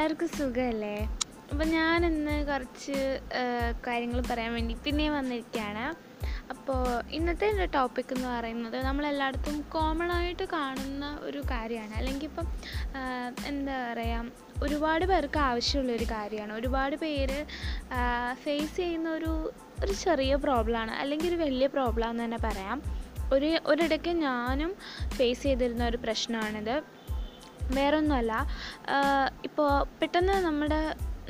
എല്ലാവർക്കും സുഖമല്ലേ? അപ്പം ഇന്ന് കുറച്ച് കാര്യങ്ങൾ പറയാൻ വേണ്ടി പിന്നെയും വന്നിരിക്കുകയാണ്. അപ്പോൾ ഇന്നത്തെ എന്റെ ടോപ്പിക് എന്ന് പറയുന്നത് നമ്മളെല്ലായിടത്തും കോമൺ ആയിട്ട് കാണുന്ന ഒരു കാര്യമാണ്. അല്ലെങ്കിൽ ഇപ്പം എന്താ പറയുക ഒരുപാട് പേർക്ക് ആവശ്യമുള്ളൊരു കാര്യമാണ്. ഒരുപാട് പേര് ഫേസ് ചെയ്യുന്ന ഒരു ഒരു ചെറിയ പ്രോബ്ലമാണ് അല്ലെങ്കിൽ ഒരു വലിയ പ്രോബ്ലം എന്ന് തന്നെ പറയാം. ഒരു ഒരിടയ്ക്ക് ഞാനും ഫേസ് ചെയ്തിരുന്ന ഒരു പ്രശ്നമാണിത്. വേറൊന്നുമല്ല. ഇപ്പോൾ പെട്ടെന്ന് നമ്മുടെ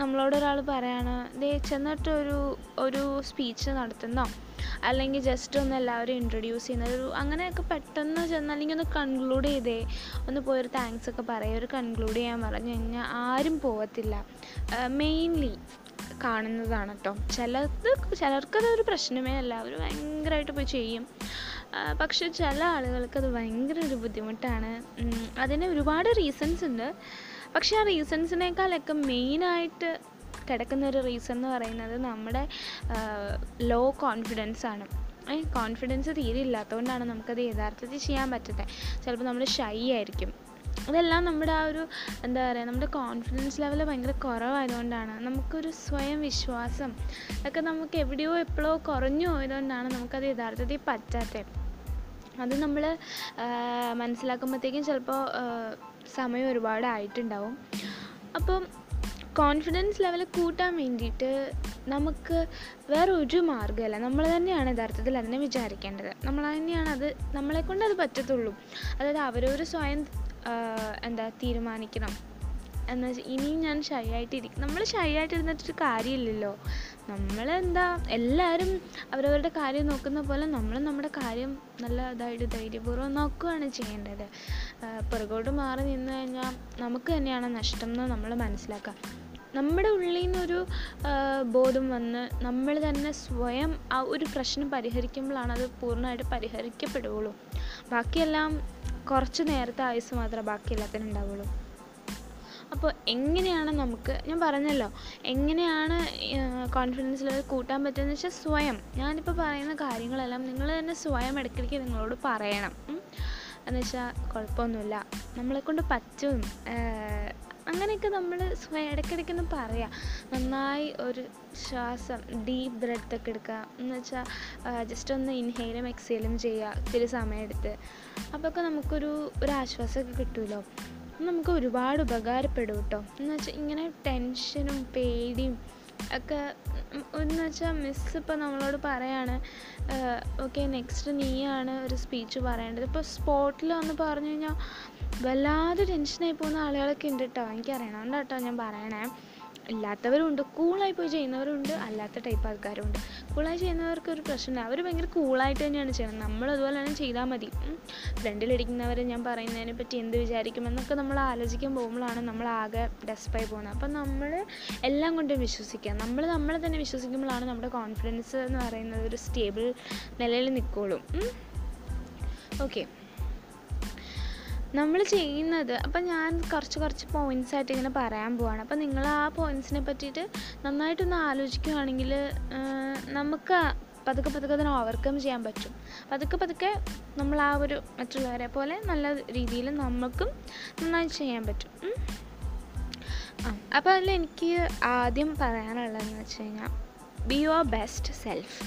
നമ്മളോടൊരാൾ പറയാണ് ദേ ചെന്നിട്ട് ഒരു ഒരു സ്പീച്ച് നടത്തുന്നോ? അല്ലെങ്കിൽ ജസ്റ്റ് ഒന്ന് എല്ലാവരും ഇൻട്രൊഡ്യൂസ് ചെയ്യുന്നത് ഒരു അങ്ങനെയൊക്കെ പെട്ടെന്ന് ചെന്ന് അല്ലെങ്കിൽ ഒന്ന് കൺക്ലൂഡ് ചെയ്തേ ഒന്ന് പോയൊരു താങ്ക്സ് ഒക്കെ പറയുക ഒരു കൺക്ലൂഡ് ചെയ്യാൻ പറഞ്ഞു കഴിഞ്ഞാൽ ആരും പോകത്തില്ല മെയിൻലി കാണുന്നതാണ് കേട്ടോ ചിലത് ചിലർക്കത് ഒരു പ്രശ്നമേ അല്ല. അവർ ഭയങ്കരമായിട്ട് പോയി ചെയ്യും. പക്ഷെ ചില ആളുകൾക്ക് അത് ഭയങ്കര ഒരു ബുദ്ധിമുട്ടാണ്. അതിന് ഒരുപാട് റീസൺസ് ഉണ്ട്. പക്ഷെ ആ റീസൺസിനേക്കാളൊക്കെ മെയിനായിട്ട് കിടക്കുന്ന ഒരു റീസൺ എന്ന് പറയുന്നത് നമ്മുടെ ലോ കോൺഫിഡൻസ് ആണ്. കോൺഫിഡൻസ് തീരെ ഇല്ലാത്തതുകൊണ്ടാണ് നമുക്കത് യഥാർത്ഥത്തിൽ ചെയ്യാൻ പറ്റുന്നത് ചിലപ്പോൾ നമ്മൾ ഷൈ ആയിരിക്കും. അതെല്ലാം നമ്മുടെ ആ ഒരു എന്താ പറയുക നമ്മുടെ കോൺഫിഡൻസ് ലെവൽ ഭയങ്കര കുറവായതുകൊണ്ടാണ്. നമുക്കൊരു സ്വയം വിശ്വാസം ഒക്കെ നമുക്ക് എവിടെയോ എപ്പോഴോ കുറഞ്ഞു പോയതുകൊണ്ടാണ് നമുക്കത് യഥാർത്ഥത്തിൽ പറ്റാത്തത് അത് നമ്മൾ മനസ്സിലാക്കുമ്പോഴത്തേക്കും ചിലപ്പോൾ സമയം ഒരുപാട് ആയിട്ടുണ്ടാവും. അപ്പം കോൺഫിഡൻസ് ലെവൽ കൂട്ടാൻ വേണ്ടിയിട്ട് നമുക്ക് വേറെ ഒരു മാർഗമല്ല. നമ്മൾ തന്നെയാണ് യഥാർത്ഥത്തിൽ അതിനെ വിചാരിക്കേണ്ടത്. നമ്മൾ തന്നെയാണ് അത് നമ്മളെ കൊണ്ട് അത് പറ്റത്തുള്ളൂ. അതായത് അവരൊരു സ്വയം എന്താ തീരുമാനിക്കണം. എന്ന് ഇനിയും ഞാൻ ഷൈ ആയിട്ടിരിക്കും നമ്മൾ ഷൈ ആയിട്ടിരുന്നിട്ടൊരു കാര്യമില്ലല്ലോ. നമ്മളെന്താ എല്ലാവരും അവരവരുടെ കാര്യം നോക്കുന്ന പോലെ നമ്മൾ നമ്മുടെ കാര്യം നല്ല ഇതായിട്ട് ധൈര്യപൂർവം നോക്കുകയാണ് ചെയ്യേണ്ടത്. പുറകോട്ട് മാറി നിന്ന് കഴിഞ്ഞാൽ നമുക്ക് തന്നെയാണ് നഷ്ടം എന്ന് നമ്മൾ മനസ്സിലാക്കുക. നമ്മുടെ ഉള്ളിൽ നിന്നൊരു ബോധം വന്ന് നമ്മൾ തന്നെ സ്വയം ആ ഒരു പ്രശ്നം പരിഹരിക്കുമ്പോഴാണ് അത് പൂർണമായിട്ട് പരിഹരിക്കപ്പെടുകയുള്ളൂ. ബാക്കിയെല്ലാം കുറച്ച് നേരത്തെ ആയുസ് മാത്രമേ ബാക്കി എല്ലാത്തിനും ഉണ്ടാവുള്ളൂ. അപ്പോൾ എങ്ങനെയാണ് നമുക്ക് ഞാൻ പറഞ്ഞല്ലോ എങ്ങനെയാണ് കോൺഫിഡൻസ് ലെവൽ കൂട്ടാൻ പറ്റുന്നത് വെച്ചാൽ സ്വയം. ഞാനിപ്പോൾ പറയുന്ന കാര്യങ്ങളെല്ലാം നിങ്ങൾ തന്നെ സ്വയം ഇടയ്ക്കിടയ്ക്ക് നിങ്ങളോട് പറയണം. എന്ന് വെച്ചാൽ കുഴപ്പമൊന്നുമില്ല. നമ്മളെക്കൊണ്ട് പറ്റും. അങ്ങനെയൊക്കെ നമ്മൾ ഇടയ്ക്കിടയ്ക്കൊന്ന് പറയാം. നന്നായി ഒരു ശ്വാസം ഡീപ്പ് ബ്രെത്ത് ഒക്കെ എടുക്കുക എന്ന് വെച്ചാൽ ജസ്റ്റ് ഒന്ന് ഇൻഹെയിലും എക്സെയിലും ചെയ്യുക ഇത്തിരി സമയമെടുത്ത് അപ്പോഴൊക്കെ നമുക്കൊരു ഒരു ആശ്വാസമൊക്കെ കിട്ടുമല്ലോ നമുക്ക് ഒരുപാട് ഉപകാരപ്പെടും കേട്ടോ എന്ന് വെച്ചാൽ ഇങ്ങനെ ടെൻഷനും പേടിയും ഒക്കെ എന്ന് വെച്ചാൽ മിസ് ഇപ്പോൾ നമ്മളോട് പറയാണ് ഓക്കെ നെക്സ്റ്റ് നീയാണ് ഒരു സ്പീച്ച് പറയേണ്ടത്. ഇപ്പോൾ സ്പോട്ടിൽ വന്ന് പറഞ്ഞു കഴിഞ്ഞാൽ വല്ലാതെ ടെൻഷനായി പോകുന്ന ആളുകളൊക്കെ ഉണ്ട് കേട്ടോ എനിക്കറിയണം. കേട്ടോ ഞാൻ പറയണേ? ഇല്ലാത്തവരുണ്ട് കൂളായി പോയി ചെയ്യുന്നവരുണ്ട് അല്ലാത്ത ടൈപ്പ് ആൾക്കാരും ഉണ്ട് കൂളായി ചെയ്യുന്നവർക്ക് ഒരു പ്രശ്നമില്ല. അവർ ഭയങ്കര കൂളായിട്ട് തന്നെയാണ് ചെയ്യുന്നത്. നമ്മൾ അതുപോലെ തന്നെ ചെയ്താൽ മതി. ഫ്രണ്ടിലിരിക്കുന്നവർ ഞാൻ പറയുന്നതിനെ പറ്റി എന്ത് വിചാരിക്കുമെന്നൊക്കെ നമ്മൾ ആലോചിക്കാൻ പോകുമ്പോഴാണ് നമ്മൾ ആകെ ഡെസ്പായി പോകുന്നത്. അപ്പം നമ്മൾ എല്ലാം കൊണ്ടും വിശ്വസിക്കുക. നമ്മൾ നമ്മളെ തന്നെ വിശ്വസിക്കുമ്പോഴാണ് നമ്മുടെ കോൺഫിഡൻസ് എന്ന് പറയുന്നത് ഒരു സ്റ്റേബിൾ നിലയിൽ നിൽക്കുള്ളൂ. ഓക്കെ നമ്മൾ ചെയ്യുന്നത്. അപ്പം ഞാൻ കുറച്ച് കുറച്ച് പോയിന്റ്സ് ആയിട്ട് ഇങ്ങനെ പറയാൻ പോവാണ്. അപ്പം നിങ്ങൾ ആ പോയിന്റ്സിനെ പറ്റിയിട്ട് നന്നായിട്ടൊന്ന് ആലോചിക്കുകയാണെങ്കിൽ നമുക്ക് പതുക്കെ പതുക്കെ അതിനെ ഓവർകം ചെയ്യാൻ പറ്റും. പതുക്കെ പതുക്കെ നമ്മൾ ആ ഒരു മറ്റുള്ളവരെ പോലെ നല്ല രീതിയിൽ നമുക്കും നന്നായി ചെയ്യാൻ പറ്റും. ആ അപ്പോൾ അതിൽ എനിക്ക് ആദ്യം പറയാനുള്ളതെന്ന് വെച്ച് കഴിഞ്ഞാൽ ബി യുവർ ബെസ്റ്റ് സെൽഫ്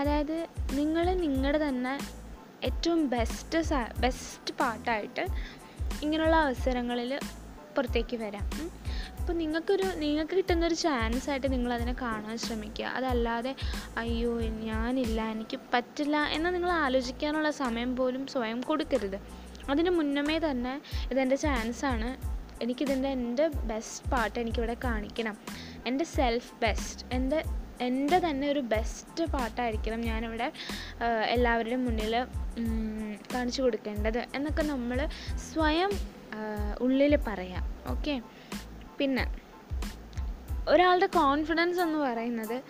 അതായത് നിങ്ങൾ നിങ്ങളുടെ തന്നെ ഏറ്റവും ബെസ്റ്റ് ബെസ്റ്റ് പാട്ടായിട്ട് ഇങ്ങനെയുള്ള അവസരങ്ങളിൽ പുറത്തേക്ക് വരാം. അപ്പോൾ നിങ്ങൾക്കൊരു നിങ്ങൾക്ക് കിട്ടുന്നൊരു ചാൻസ് ആയിട്ട് നിങ്ങൾ അതിനെ കാണാൻ ശ്രമിക്കുക. അതല്ലാതെ അയ്യോ ഞാനില്ല എനിക്ക് പറ്റില്ല എന്ന് നിങ്ങൾ ആലോചിക്കാനുള്ള സമയം പോലും സ്വയം കൊടുക്കരുത്. അതിന് മുന്നമേ തന്നെ ഇതെന്റെ ചാൻസാണ് എനിക്കിതിന്റെ എന്റെ ബെസ്റ്റ് പാട്ട് എനിക്കിവിടെ കാണിക്കണം. എന്റെ സെൽഫ് ബെസ്റ്റ് എന്റെ എന്റെ തന്നെ ഒരു ബെസ്റ്റ് പാട്ടായിരിക്കണം ഞാനിവിടെ എല്ലാവരുടെയും മുന്നിൽ കാണിച്ചു കൊടുക്കേണ്ടത് എന്നൊക്കെ നമ്മൾ സ്വയം ഉള്ളിൽ പറയാം. ഓക്കെ പിന്നെ ഒരാളുടെ കോൺഫിഡൻസ് എന്ന് പറയുന്നത്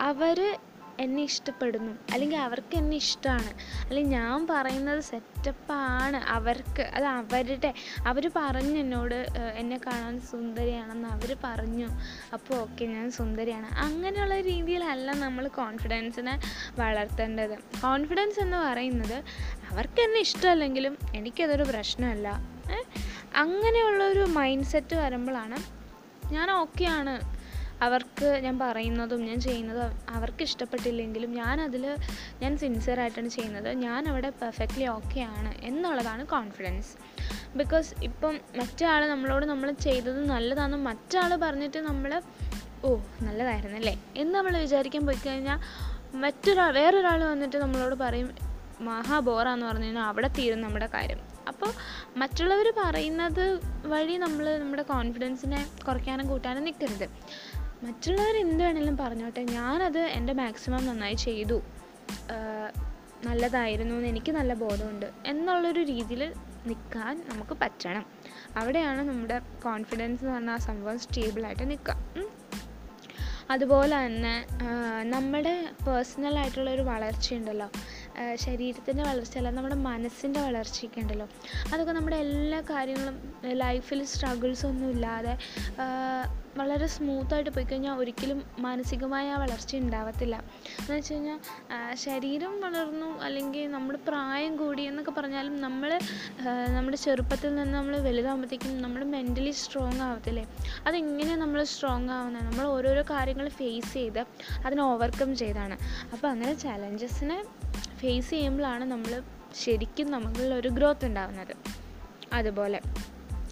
അവർ എന്നെ ഇഷ്ടപ്പെടുന്നു. അല്ലെങ്കിൽ അവർക്ക് എന്നെ ഇഷ്ടമാണ്. അല്ലെങ്കിൽ ഞാൻ പറയുന്നത് സെറ്റപ്പാണ് അവർക്ക് അത് അവരുടെ അവർ പറഞ്ഞു എന്നോട് എന്നെ കാണാൻ സുന്ദരിയാണെന്ന് അവർ പറഞ്ഞു. അപ്പോൾ ഓക്കെ ഞാൻ സുന്ദരിയാണ്. അങ്ങനെയുള്ള രീതിയിലല്ല നമ്മൾ കോൺഫിഡൻസിനെ വളർത്തേണ്ടത്. കോൺഫിഡൻസ് എന്ന് പറയുന്നത് അവർക്ക് എന്നെ ഇഷ്ടമല്ലെങ്കിലും എനിക്കതൊരു പ്രശ്നമല്ല. അങ്ങനെയുള്ളൊരു മൈൻഡ് സെറ്റ് വരുമ്പോഴാണ് ഞാൻ ഓക്കെയാണ് അവർക്ക് ഞാൻ പറയുന്നതും ഞാൻ ചെയ്യുന്നതും അവർക്ക് ഇഷ്ടപ്പെട്ടില്ലെങ്കിലും ഞാൻ ഞാനതിൽ ഞാൻ സിൻസിയറായിട്ടാണ് ചെയ്യുന്നത്. ഞാൻ അവിടെ പെർഫെക്റ്റ്ലി ഓക്കെ ആണ് എന്നുള്ളതാണ് കോൺഫിഡൻസ് ബിക്കോസ് ഇപ്പം മറ്റാൾ നമ്മളോട് നമ്മൾ ചെയ്തത് നല്ലതാണെന്ന് മറ്റാൾ പറഞ്ഞിട്ട് നമ്മൾ ഓ നല്ലതായിരുന്നല്ലേ? എന്ന് നമ്മൾ വിചാരിക്കാൻ പോയി കഴിഞ്ഞാൽ മറ്റൊരാൾ വേറൊരാൾ വന്നിട്ട് നമ്മളോട് പറയും മഹാ ബോറാന്ന് പറഞ്ഞു കഴിഞ്ഞാൽ അവിടെ തീരും നമ്മുടെ കാര്യം. അപ്പോൾ മറ്റുള്ളവർ പറയുന്നത് വഴി നമ്മൾ നമ്മുടെ കോൺഫിഡൻസിനെ കുറയ്ക്കാനും കൂട്ടാനും നിൽക്കരുത് മറ്റുള്ളവർ എന്ത് വേണമെങ്കിലും പറഞ്ഞോട്ടെ. ഞാനത് എന്റെ മാക്സിമം നന്നായി ചെയ്തു. നല്ലതായിരുന്നു എന്ന് എനിക്ക് നല്ല ബോധമുണ്ട് എന്നുള്ളൊരു രീതിയിൽ നിൽക്കാൻ നമുക്ക് പറ്റണം. അവിടെയാണ് നമ്മുടെ കോൺഫിഡൻസ് എന്ന് പറഞ്ഞാൽ ആ സംഭവം സ്റ്റേബിളായിട്ട് നിൽക്കുക. അതുപോലെ തന്നെ നമ്മുടെ പേഴ്സണലായിട്ടുള്ളൊരു വളർച്ചയുണ്ടല്ലോ. ശരീരത്തിന്റെ വളർച്ചയല്ല നമ്മുടെ മനസ്സിന്റെ വളർച്ചയൊക്കെ ഉണ്ടല്ലോ. അതൊക്കെ നമ്മുടെ എല്ലാ കാര്യങ്ങളും ലൈഫിൽ സ്ട്രഗിൾസ് ഒന്നും ഇല്ലാതെ വളരെ സ്മൂത്തായിട്ട് പോയി കഴിഞ്ഞാൽ ഒരിക്കലും മാനസികമായ ആ വളർച്ച ഉണ്ടാവത്തില്ല. എന്ന് വെച്ച് കഴിഞ്ഞാൽ ശരീരം വളർന്നു അല്ലെങ്കിൽ നമ്മുടെ പ്രായം കൂടി എന്നൊക്കെ പറഞ്ഞാലും നമ്മൾ നമ്മുടെ ചെറുപ്പത്തിൽ നിന്ന് നമ്മൾ വലുതാകുമ്പോഴത്തേക്കും നമ്മൾ മെന്റലി സ്ട്രോങ് ആവത്തില്ലേ? അതെങ്ങനെ നമ്മൾ സ്ട്രോങ് ആവുന്നത് നമ്മൾ ഓരോരോ കാര്യങ്ങൾ ഫേസ് ചെയ്ത് അതിനെ ഓവർകം ചെയ്താണ്. അപ്പോൾ അങ്ങനെ ചലഞ്ചസിനെ ഫേസ് ചെയ്യുമ്പോഴാണ് നമ്മൾ ശരിക്കും നമുക്കുള്ളൊരു ഗ്രോത്ത് ഉണ്ടാകുന്നത് അതുപോലെ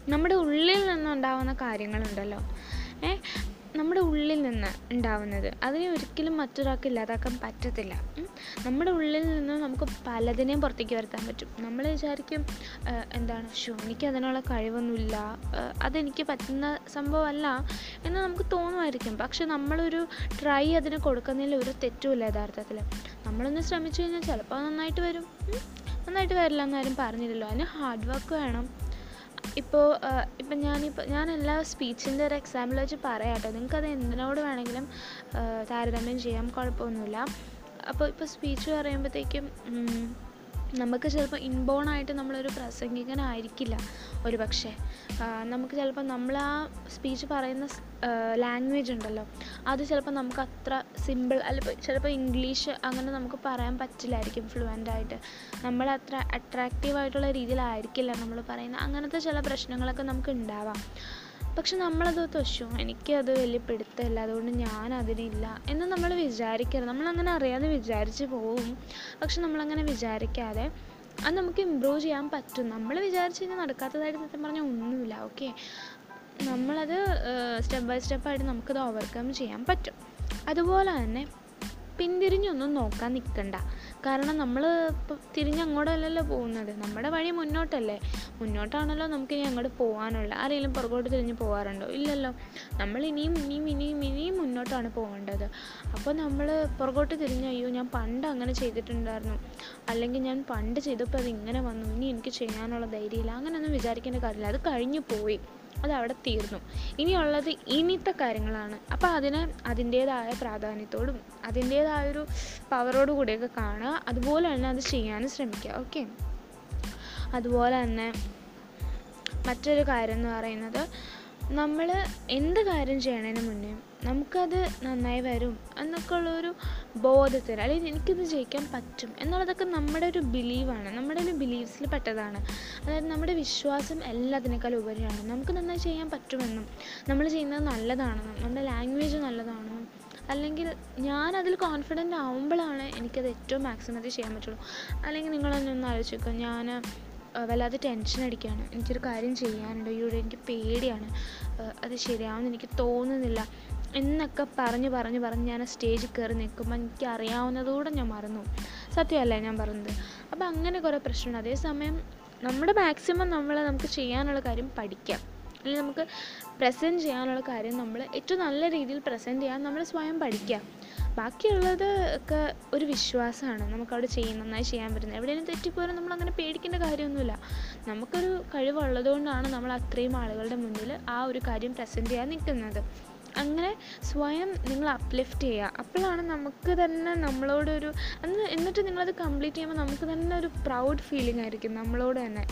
നമ്മുടെ ഉള്ളിൽ നിന്നുണ്ടാവുന്ന കാര്യങ്ങളുണ്ടല്ലോ. ഏ നമ്മുടെ ഉള്ളിൽ നിന്ന് ഉണ്ടാവുന്നത്. അതിനെ ഒരിക്കലും മറ്റൊരാൾക്ക് ഇല്ലാതാക്കാൻ പറ്റത്തില്ല. നമ്മുടെ ഉള്ളിൽ നിന്ന് നമുക്ക് പലതിനെയും പുറത്തേക്ക് വരുത്താൻ പറ്റും. നമ്മൾ വിചാരിക്കും എന്താണ് ഷോ എനിക്ക് അതിനുള്ള കഴിവൊന്നുമില്ല. അതെനിക്ക് പറ്റുന്ന സംഭവമല്ല എന്ന് നമുക്ക് തോന്നുമായിരിക്കും. പക്ഷെ നമ്മളൊരു ട്രൈ അതിന് കൊടുക്കുന്നതിൽ ഒരു തെറ്റുമില്ല യഥാർത്ഥത്തിൽ. നമ്മളൊന്ന് ശ്രമിച്ചു കഴിഞ്ഞാൽ ചിലപ്പോൾ നന്നായിട്ട് വരും. നന്നായിട്ട് വരില്ല എന്നാരും പറഞ്ഞില്ലല്ലോ. അതിന് ഹാർഡ് വർക്ക് വേണം. ഇപ്പോൾ ഇപ്പം ഞാനിപ്പോൾ ഞാൻ എല്ലാ സ്പീച്ചിന്റെ ഒരു എക്സാമ്പിൾ വെച്ച് പറയാട്ടോ കേട്ടോ. നിങ്ങൾക്കത് എന്തിനോട് വേണമെങ്കിലും താരതമ്യം ചെയ്യാം കുഴപ്പമൊന്നുമില്ല. അപ്പോൾ ഇപ്പോൾ സ്പീച്ച് പറയുമ്പോഴത്തേക്കും നമുക്ക് ചിലപ്പോൾ ഇൻബോണായിട്ട് നമ്മളൊരു പ്രസംഗികനായിരിക്കില്ല ഒരു പക്ഷേ നമുക്ക് ചിലപ്പോൾ നമ്മൾ ആ സ്പീച്ച് പറയുന്ന ലാംഗ്വേജ് ഉണ്ടല്ലോ. അത് ചിലപ്പോൾ നമുക്ക് അത്ര സിമ്പിൾ അല്ല ചിലപ്പോൾ ഇംഗ്ലീഷ് അങ്ങനെ നമുക്ക് പറയാൻ പറ്റില്ലായിരിക്കും ഫ്ലുവന്റായിട്ട് ആയിട്ട്. നമ്മൾ അത്ര അട്രാക്റ്റീവ് ആയിട്ടുള്ള രീതിയിലായിരിക്കില്ല നമ്മൾ പറയുന്നത് അങ്ങനത്തെ ചില പ്രശ്നങ്ങളൊക്കെ നമുക്ക് ഉണ്ടാവാം. പക്ഷെ നമ്മളത് തൊശു. എനിക്കത് വലിയ പിടുത്തമില്ല. അതുകൊണ്ട് ഞാൻ അതിനില്ല എന്ന് നമ്മൾ വിചാരിക്കരുത്. നമ്മളങ്ങനെ അറിയാതെ വിചാരിച്ച് പോവും. പക്ഷെ നമ്മളങ്ങനെ വിചാരിക്കാതെ അത് നമുക്ക് ഇമ്പ്രൂവ് ചെയ്യാൻ പറ്റും. നമ്മൾ വിചാരിച്ച് കഴിഞ്ഞാൽ നടക്കാത്തതായിട്ട് സത്യം പറഞ്ഞാൽ ഒന്നുമില്ല. ഓക്കെ നമ്മളത് സ്റ്റെപ്പ് ബൈ സ്റ്റെപ്പായിട്ട് നമുക്കത് ഓവർകം ചെയ്യാൻ പറ്റും. അതുപോലെ തന്നെ പിന്തിരിഞ്ഞൊന്നും നോക്കാൻ നിൽക്കണ്ട കാരണം നമ്മൾ തിരിഞ്ഞ് അങ്ങോട്ടല്ലല്ലോ പോകുന്നത്. നമ്മുടെ വഴി മുന്നോട്ടല്ലേ. മുന്നോട്ടാണല്ലോ നമുക്ക് ഇനി അങ്ങോട്ട് പോകാനുള്ളത് ആരെങ്കിലും പുറകോട്ട് തിരിഞ്ഞ് പോകാറുണ്ടോ ഇല്ലല്ലോ. നമ്മൾ ഇനിയും ഇനിയും ഇനിയും ഇനിയും മുന്നോട്ടാണ് പോകേണ്ടത്. അപ്പോൾ നമ്മൾ പുറകോട്ട് തിരിഞ്ഞ് അയ്യോ ഞാൻ പണ്ട് അങ്ങനെ ചെയ്തിട്ടുണ്ടായിരുന്നു. അല്ലെങ്കിൽ ഞാൻ പണ്ട് ചെയ്തപ്പോൾ അത് ഇങ്ങനെ വന്നു. ഇനി എനിക്ക് ചെയ്യാനുള്ള ധൈര്യമില്ല. അങ്ങനെയൊന്നും വിചാരിക്കേണ്ട കാര്യമില്ല. അത് കഴിഞ്ഞു പോയി. അത് അവിടെ തീർന്നു. ഇനിയുള്ളത് ഇനിത്തെ കാര്യങ്ങളാണ്. അപ്പോൾ അതിന് അതിന്റേതായ പ്രാധാന്യത്തോടും അതിന്റേതായൊരു പവറോടു കൂടിയൊക്കെ കാണുക. അതുപോലെ തന്നെ അത് ചെയ്യാനും ശ്രമിക്കുക. ഓക്കെ? അതുപോലെ തന്നെ മറ്റൊരു കാര്യം എന്ന് പറയുന്നത് നമ്മൾ എന്ത് കാര്യം ചെയ്യണതിന് മുന്നേ നമുക്കത് നന്നായി വരും എന്നൊക്കെ ഉള്ളൊരു ബോധത്തിൽ അല്ലെങ്കിൽ എനിക്കിത് ജയിക്കാൻ പറ്റും എന്നുള്ളതൊക്കെ നമ്മുടെ ഒരു ബിലീവാണ് നമ്മുടെ ഒരു ബിലീവ്സിൽ പെട്ടതാണ്. അതായത് നമ്മുടെ വിശ്വാസം എല്ലാത്തിനേക്കാളും ഉപരിയാണ്. നമുക്ക് നന്നായി ചെയ്യാൻ പറ്റുമെന്നും നമ്മൾ ചെയ്യുന്നത് നല്ലതാണെന്നും നമ്മുടെ ലാംഗ്വേജ് നല്ലതാണെന്നും അല്ലെങ്കിൽ ഞാൻ അതിൽ കോൺഫിഡന്റ് ആവുമ്പോഴാണ് എനിക്കത് ഏറ്റവും മാക്സിമത്തിൽ ചെയ്യാൻ പറ്റുള്ളൂ. അല്ലെങ്കിൽ നിങ്ങളൊന്ന് ഒന്ന് ഞാൻ വല്ലാതെ ടെൻഷൻ അടിക്കുകയാണ് എനിക്കൊരു കാര്യം ചെയ്യാനുണ്ട്? ഇവിടെ എനിക്ക് പേടിയാണ്. അത് ശരിയാവുമെന്ന് എനിക്ക് തോന്നുന്നില്ല. എന്നൊക്കെ പറഞ്ഞ് പറഞ്ഞ് പറഞ്ഞ് ഞാൻ സ്റ്റേജിൽ കയറി നിൽക്കുമ്പോൾ എനിക്ക് അറിയാവുന്നതുകൂടെ ഞാൻ മറന്നു. സത്യമല്ലേ ഞാൻ പറഞ്ഞത്? അപ്പോൾ അങ്ങനെ കുറേ പ്രശ്നമുണ്ട്. അതേസമയം നമ്മുടെ മാക്സിമം നമ്മൾ നമുക്ക് ചെയ്യാനുള്ള കാര്യം പഠിക്കാം. അല്ലെങ്കിൽ നമുക്ക് പ്രസന്റ് ചെയ്യാനുള്ള കാര്യം നമ്മൾ ഏറ്റവും നല്ല രീതിയിൽ പ്രസന്റ് ചെയ്യാൻ നമ്മൾ സ്വയം പഠിക്കുക ബാക്കിയുള്ളത് ഒക്കെ ഒരു വിശ്വാസമാണ്. നമുക്കവിടെ ചെയ്യും നന്നായി ചെയ്യാൻ പറ്റുന്നത്. എവിടെയെങ്കിലും തെറ്റിപ്പോയാലും നമ്മൾ അങ്ങനെ പേടിക്കേണ്ട കാര്യമൊന്നുമില്ല. നമുക്കൊരു കഴിവുള്ളത് കൊണ്ടാണ് നമ്മൾ അത്രയും ആളുകളുടെ മുന്നിൽ ആ ഒരു കാര്യം പ്രസന്റ് ചെയ്യാൻ നിൽക്കുന്നത്. അങ്ങനെ സ്വയം നിങ്ങൾ അപ്ലിഫ്റ്റ് ചെയ്യുക. അപ്പോഴാണ് നമുക്ക് തന്നെ നമ്മളോടൊരു അന്ന് എന്നിട്ട് നിങ്ങളത് കംപ്ലീറ്റ് ചെയ്യുമ്പോൾ നമുക്ക് തന്നെ ഒരു പ്രൗഡ് ഫീലിംഗ് ആയിരിക്കും നമ്മളോട് തന്നെ.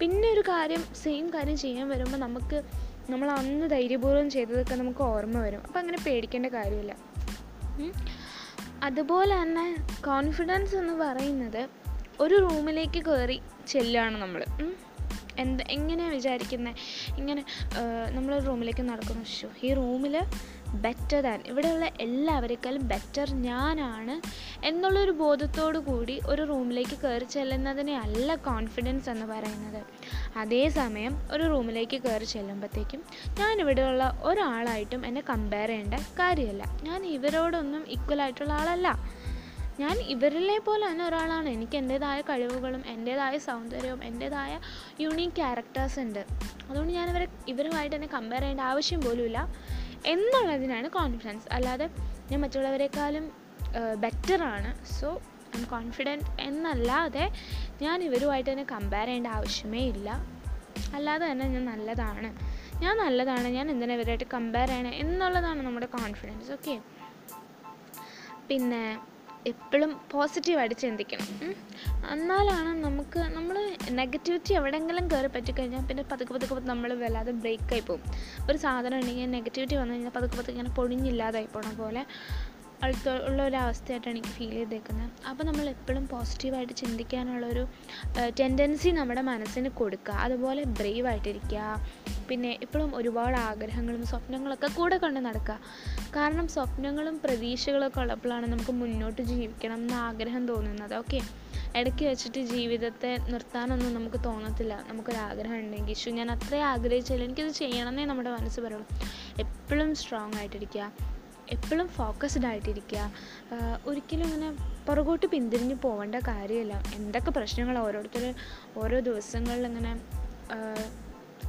പിന്നെ ഒരു കാര്യം സെയിം കാര്യം ചെയ്യാൻ വരുമ്പോൾ നമുക്ക് നമ്മൾ അന്ന് ധൈര്യപൂർവം ചെയ്തതൊക്കെ നമുക്ക് ഓർമ്മ വരും. അപ്പോൾ അങ്ങനെ പേടിക്കേണ്ട കാര്യമില്ല. അതുപോലെ തന്നെ കോൺഫിഡൻസ് എന്ന് പറയുന്നത് ഒരു റൂമിലേക്ക് കയറി ചെല്ലുകയാണ് നമ്മൾ എന്ത് എങ്ങനെയാണ് വിചാരിക്കുന്നത് ഇങ്ങനെ നമ്മളൊരു റൂമിലേക്ക് നടക്കുന്നു. ഷോ ഈ റൂമിൽ ബെറ്റർ ദാൻ ഇവിടെയുള്ള എല്ലാവരെക്കാളും ബെറ്റർ ഞാനാണ് എന്നുള്ളൊരു ബോധത്തോടു കൂടി ഒരു റൂമിലേക്ക് കയറി ചെല്ലുന്നതിനെ അല്ല കോൺഫിഡൻസ് എന്ന് പറയുന്നത്. അതേസമയം ഒരു റൂമിലേക്ക് കയറി ചെല്ലുമ്പോഴത്തേക്കും ഞാൻ ഇവിടെയുള്ള ഒരാളായിട്ടും എന്നെ കമ്പയർ ചെയ്യേണ്ട കാര്യമല്ല. ഞാൻ ഇവരോടൊന്നും ഈക്വൽ ആയിട്ടുള്ള ആളല്ല. ഞാൻ ഇവരിലെ പോലെ തന്നെ ഒരാളാണ്. എനിക്ക് എന്റേതായ കഴിവുകളും എന്റേതായ സൗന്ദര്യവും എന്റേതായ യുണീക്ക് ക്യാരക്ടേഴ്സ് ഉണ്ട്. അതുകൊണ്ട് ഞാൻ ഇവരെ ഇവരുമായിട്ട് എന്നെ കമ്പയർ ചെയ്യേണ്ട ആവശ്യം പോലുമില്ല. എന്നുള്ളതിനാണ് കോൺഫിഡൻസ് അല്ലാതെ ഞാൻ മറ്റുള്ളവരെക്കാളും ബെറ്ററാണ് സോ ഐ എം കോൺഫിഡന്റ് എന്നല്ലാതെ ഞാൻ ഇവരുമായിട്ട് തന്നെ കമ്പയർ ചെയ്യേണ്ട ആവശ്യമേ ഇല്ല. അല്ലാതെ തന്നെ ഞാൻ നല്ലതാണ്. ഞാൻ നല്ലതാണ്. ഞാൻ എന്തിനാ ഇവരായിട്ട് കമ്പയർ ചെയ്യണേ എന്നുള്ളതാണ് നമ്മുടെ കോൺഫിഡൻസ് ഓക്കെ പിന്നെ എപ്പോഴും പോസിറ്റീവായിട്ട് ചിന്തിക്കണം. എന്നാലാണ് നമുക്ക് നമ്മൾ നെഗറ്റിവിറ്റി എവിടെയെങ്കിലും കയറി പറ്റിക്കഴിഞ്ഞാൽ പിന്നെ പതുക്കെ പതുക്കെ നമ്മൾ വല്ലാതെ ബ്രേക്കായി പോകും ഒരു സാധനം ഉണ്ടെങ്കിൽ നെഗറ്റിവിറ്റി വന്നു കഴിഞ്ഞാൽ പതുക്കെ പതുക്കെ ഇങ്ങനെ പൊടിഞ്ഞില്ലാതായി പോണ പോലെ ഉള്ള ഒരു അവസ്ഥയായിട്ടാണ് എനിക്ക് ഫീൽ ചെയ്തേക്കുന്നത്. അപ്പോൾ നമ്മൾ എപ്പോഴും പോസിറ്റീവായിട്ട് ചിന്തിക്കാനുള്ളൊരു ടെൻഡൻസി നമ്മുടെ മനസ്സിന് കൊടുക്കുക. അതുപോലെ ബ്രേവ് ആയിട്ടിരിക്കുക. പിന്നെ ഇപ്പോഴും ഒരുപാട് ആഗ്രഹങ്ങളും സ്വപ്നങ്ങളൊക്കെ കൂടെ കൊണ്ട് നടക്കുക. കാരണം സ്വപ്നങ്ങളും പ്രതീക്ഷകളൊക്കെ ഉള്ളപ്പോഴാണ് നമുക്ക് മുന്നോട്ട് ജീവിക്കണം എന്ന ആഗ്രഹം തോന്നുന്നത്. ഓക്കെ ഇടയ്ക്ക് വെച്ചിട്ട് ജീവിതത്തെ നിർത്താനൊന്നും നമുക്ക് തോന്നത്തില്ല. നമുക്കൊരാഗ്രഹം ഉണ്ടെങ്കിൽ ഇഷ്യൂ ഞാൻ അത്രയും ആഗ്രഹിച്ചില്ല എനിക്കത് ചെയ്യണമെന്നേ നമ്മുടെ മനസ്സ് പറയുള്ളൂ. എപ്പോഴും സ്ട്രോങ് ആയിട്ടിരിക്കുക. എപ്പോഴും ഫോക്കസ്ഡ് ആയിട്ടിരിക്കുക. ഒരിക്കലും ഇങ്ങനെ പുറകോട്ട് പിന്തിരിഞ്ഞ് പോകേണ്ട കാര്യമില്ല. എന്തൊക്കെ പ്രശ്നങ്ങൾ ഓരോരുത്തർ ഓരോ ദിവസങ്ങളിൽ ഇങ്ങനെ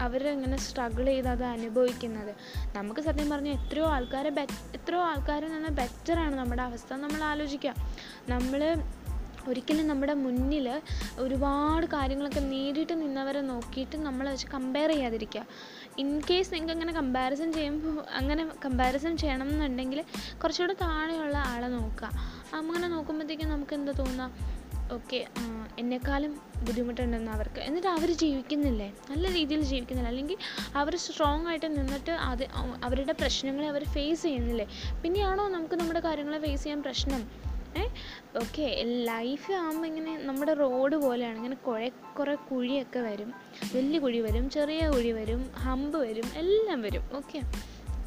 അവരിങ്ങനെ സ്ട്രഗിൾ ചെയ്ത് അത് അനുഭവിക്കുന്നത്. നമുക്ക് സത്യം പറഞ്ഞാൽ എത്രയോ ആൾക്കാരെ ബെ എത്രയോ ആൾക്കാരിൽ നിന്ന് ബെറ്ററാണ് നമ്മുടെ അവസ്ഥ നമ്മൾ ആലോചിക്കുക. നമ്മൾ ഒരിക്കലും നമ്മുടെ മുന്നിൽ ഒരുപാട് കാര്യങ്ങളൊക്കെ നേരിട്ട് നിന്നവരെ നോക്കിയിട്ട് നമ്മളെ വെച്ച് കമ്പയർ ചെയ്യാതിരിക്കുക. ഇൻ കേസ് നിങ്ങൾക്ക് അങ്ങനെ കമ്പാരിസൺ ചെയ്യുമ്പോൾ അങ്ങനെ കമ്പാരിസൺ ചെയ്യണം എന്നുണ്ടെങ്കിൽ കുറച്ചുകൂടെ താഴെയുള്ള ആളെ നോക്കുക. അങ്ങനെ നോക്കുമ്പോഴത്തേക്കും നമുക്ക് എന്താ തോന്നുക? ഓക്കെ എന്നെക്കാളും ബുദ്ധിമുട്ടുണ്ടെന്ന് അവർക്ക്. എന്നിട്ട് അവർ ജീവിക്കുന്നില്ലേ? നല്ല രീതിയിൽ ജീവിക്കുന്നില്ല. അല്ലെങ്കിൽ അവർ സ്ട്രോങ് ആയിട്ട് നിന്നിട്ട് അത് അവരുടെ പ്രശ്നങ്ങളെ അവർ ഫേസ് ചെയ്യുന്നില്ലേ? പിന്നെയാണോ നമുക്ക് നമ്മുടെ കാര്യങ്ങളെ ഫേസ് ചെയ്യാൻ പ്രശ്നം? ഓക്കെ ലൈഫ് ആകുമ്പോൾ ഇങ്ങനെ നമ്മുടെ റോഡ് പോലെയാണ്. ഇങ്ങനെ കുറെ കുറേ കുഴിയൊക്കെ വരും. വലിയ കുഴി വരും ചെറിയ കുഴി വരും ഹമ്പ് വരും എല്ലാം വരും. ഓക്കെ.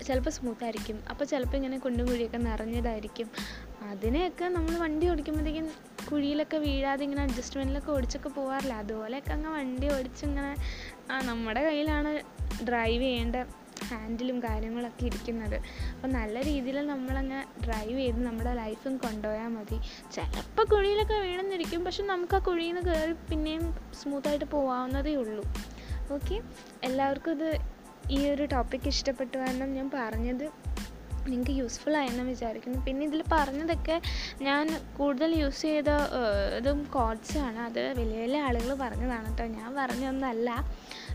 ചിലപ്പോൾ സ്മൂത്തായിരിക്കും അപ്പോൾ ചിലപ്പോൾ ഇങ്ങനെ കുണ്ടും കുഴിയൊക്കെ നിറഞ്ഞതായിരിക്കും. അതിനെയൊക്കെ നമ്മൾ വണ്ടി ഓടിക്കുമ്പോഴത്തേക്കും കുഴിയിലൊക്കെ വീഴാതെ ഇങ്ങനെ അഡ്ജസ്റ്റ്മെന്റിലൊക്കെ ഓടിച്ചൊക്കെ പോകാറില്ല അതുപോലെയൊക്കെ അങ്ങ് വണ്ടി ഓടിച്ചിങ്ങനെ ആ നമ്മുടെ കയ്യിലാണ് ഡ്രൈവ് ചെയ്യേണ്ട ഹാൻഡിലും കാര്യങ്ങളൊക്കെ ഇരിക്കുന്നത്. അപ്പോൾ നല്ല രീതിയിൽ നമ്മളങ്ങ് ഡ്രൈവ് ചെയ്ത് നമ്മുടെ ലൈഫും കൊണ്ടുപോയാൽ മതി. ചിലപ്പോൾ കുഴിയിലൊക്കെ വീണെന്നിരിക്കും. പക്ഷെ നമുക്ക് ആ കുഴിയിൽ നിന്ന് കയറി പിന്നെയും സ്മൂത്തായിട്ട് പോകാവുന്നതേ ഉള്ളൂ. ഓക്കെ എല്ലാവർക്കും ഇത് ഈ ഒരു ടോപ്പിക്ക് ഇഷ്ടപ്പെട്ടു കാരണം ഞാൻ പറഞ്ഞത് നിങ്ങൾക്ക് യൂസ്ഫുൾ ആയെന്ന് വിചാരിക്കുന്നു. പിന്നെ ഇതിൽ പറഞ്ഞതൊക്കെ ഞാൻ കൂടുതൽ യൂസ് ചെയ്ത ഇതും കോഡ്സാണ് അത് വലിയ വലിയ ആളുകൾ പറഞ്ഞതാണ് കേട്ടോ. ഞാൻ പറഞ്ഞൊന്നല്ല.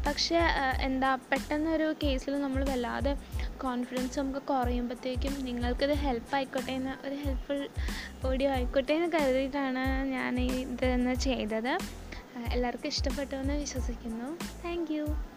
പക്ഷേ എന്താ പെട്ടെന്നൊരു കേസിൽ നമ്മൾ വല്ലാതെ കോൺഫിഡൻസ് നമുക്ക് കുറയുമ്പോഴത്തേക്കും നിങ്ങൾക്കിത് ഹെൽപ്പ് ആയിക്കോട്ടെ എന്ന് ഒരു ഹെൽപ്ഫുൾ ഓഡിയോ ആയിക്കോട്ടെ എന്ന് കരുതിയിട്ടാണ് ഞാൻ ഇതെന്ന് ചെയ്തത്. എല്ലാവർക്കും ഇഷ്ടപ്പെട്ടു എന്ന് വിശ്വസിക്കുന്നു. താങ്ക്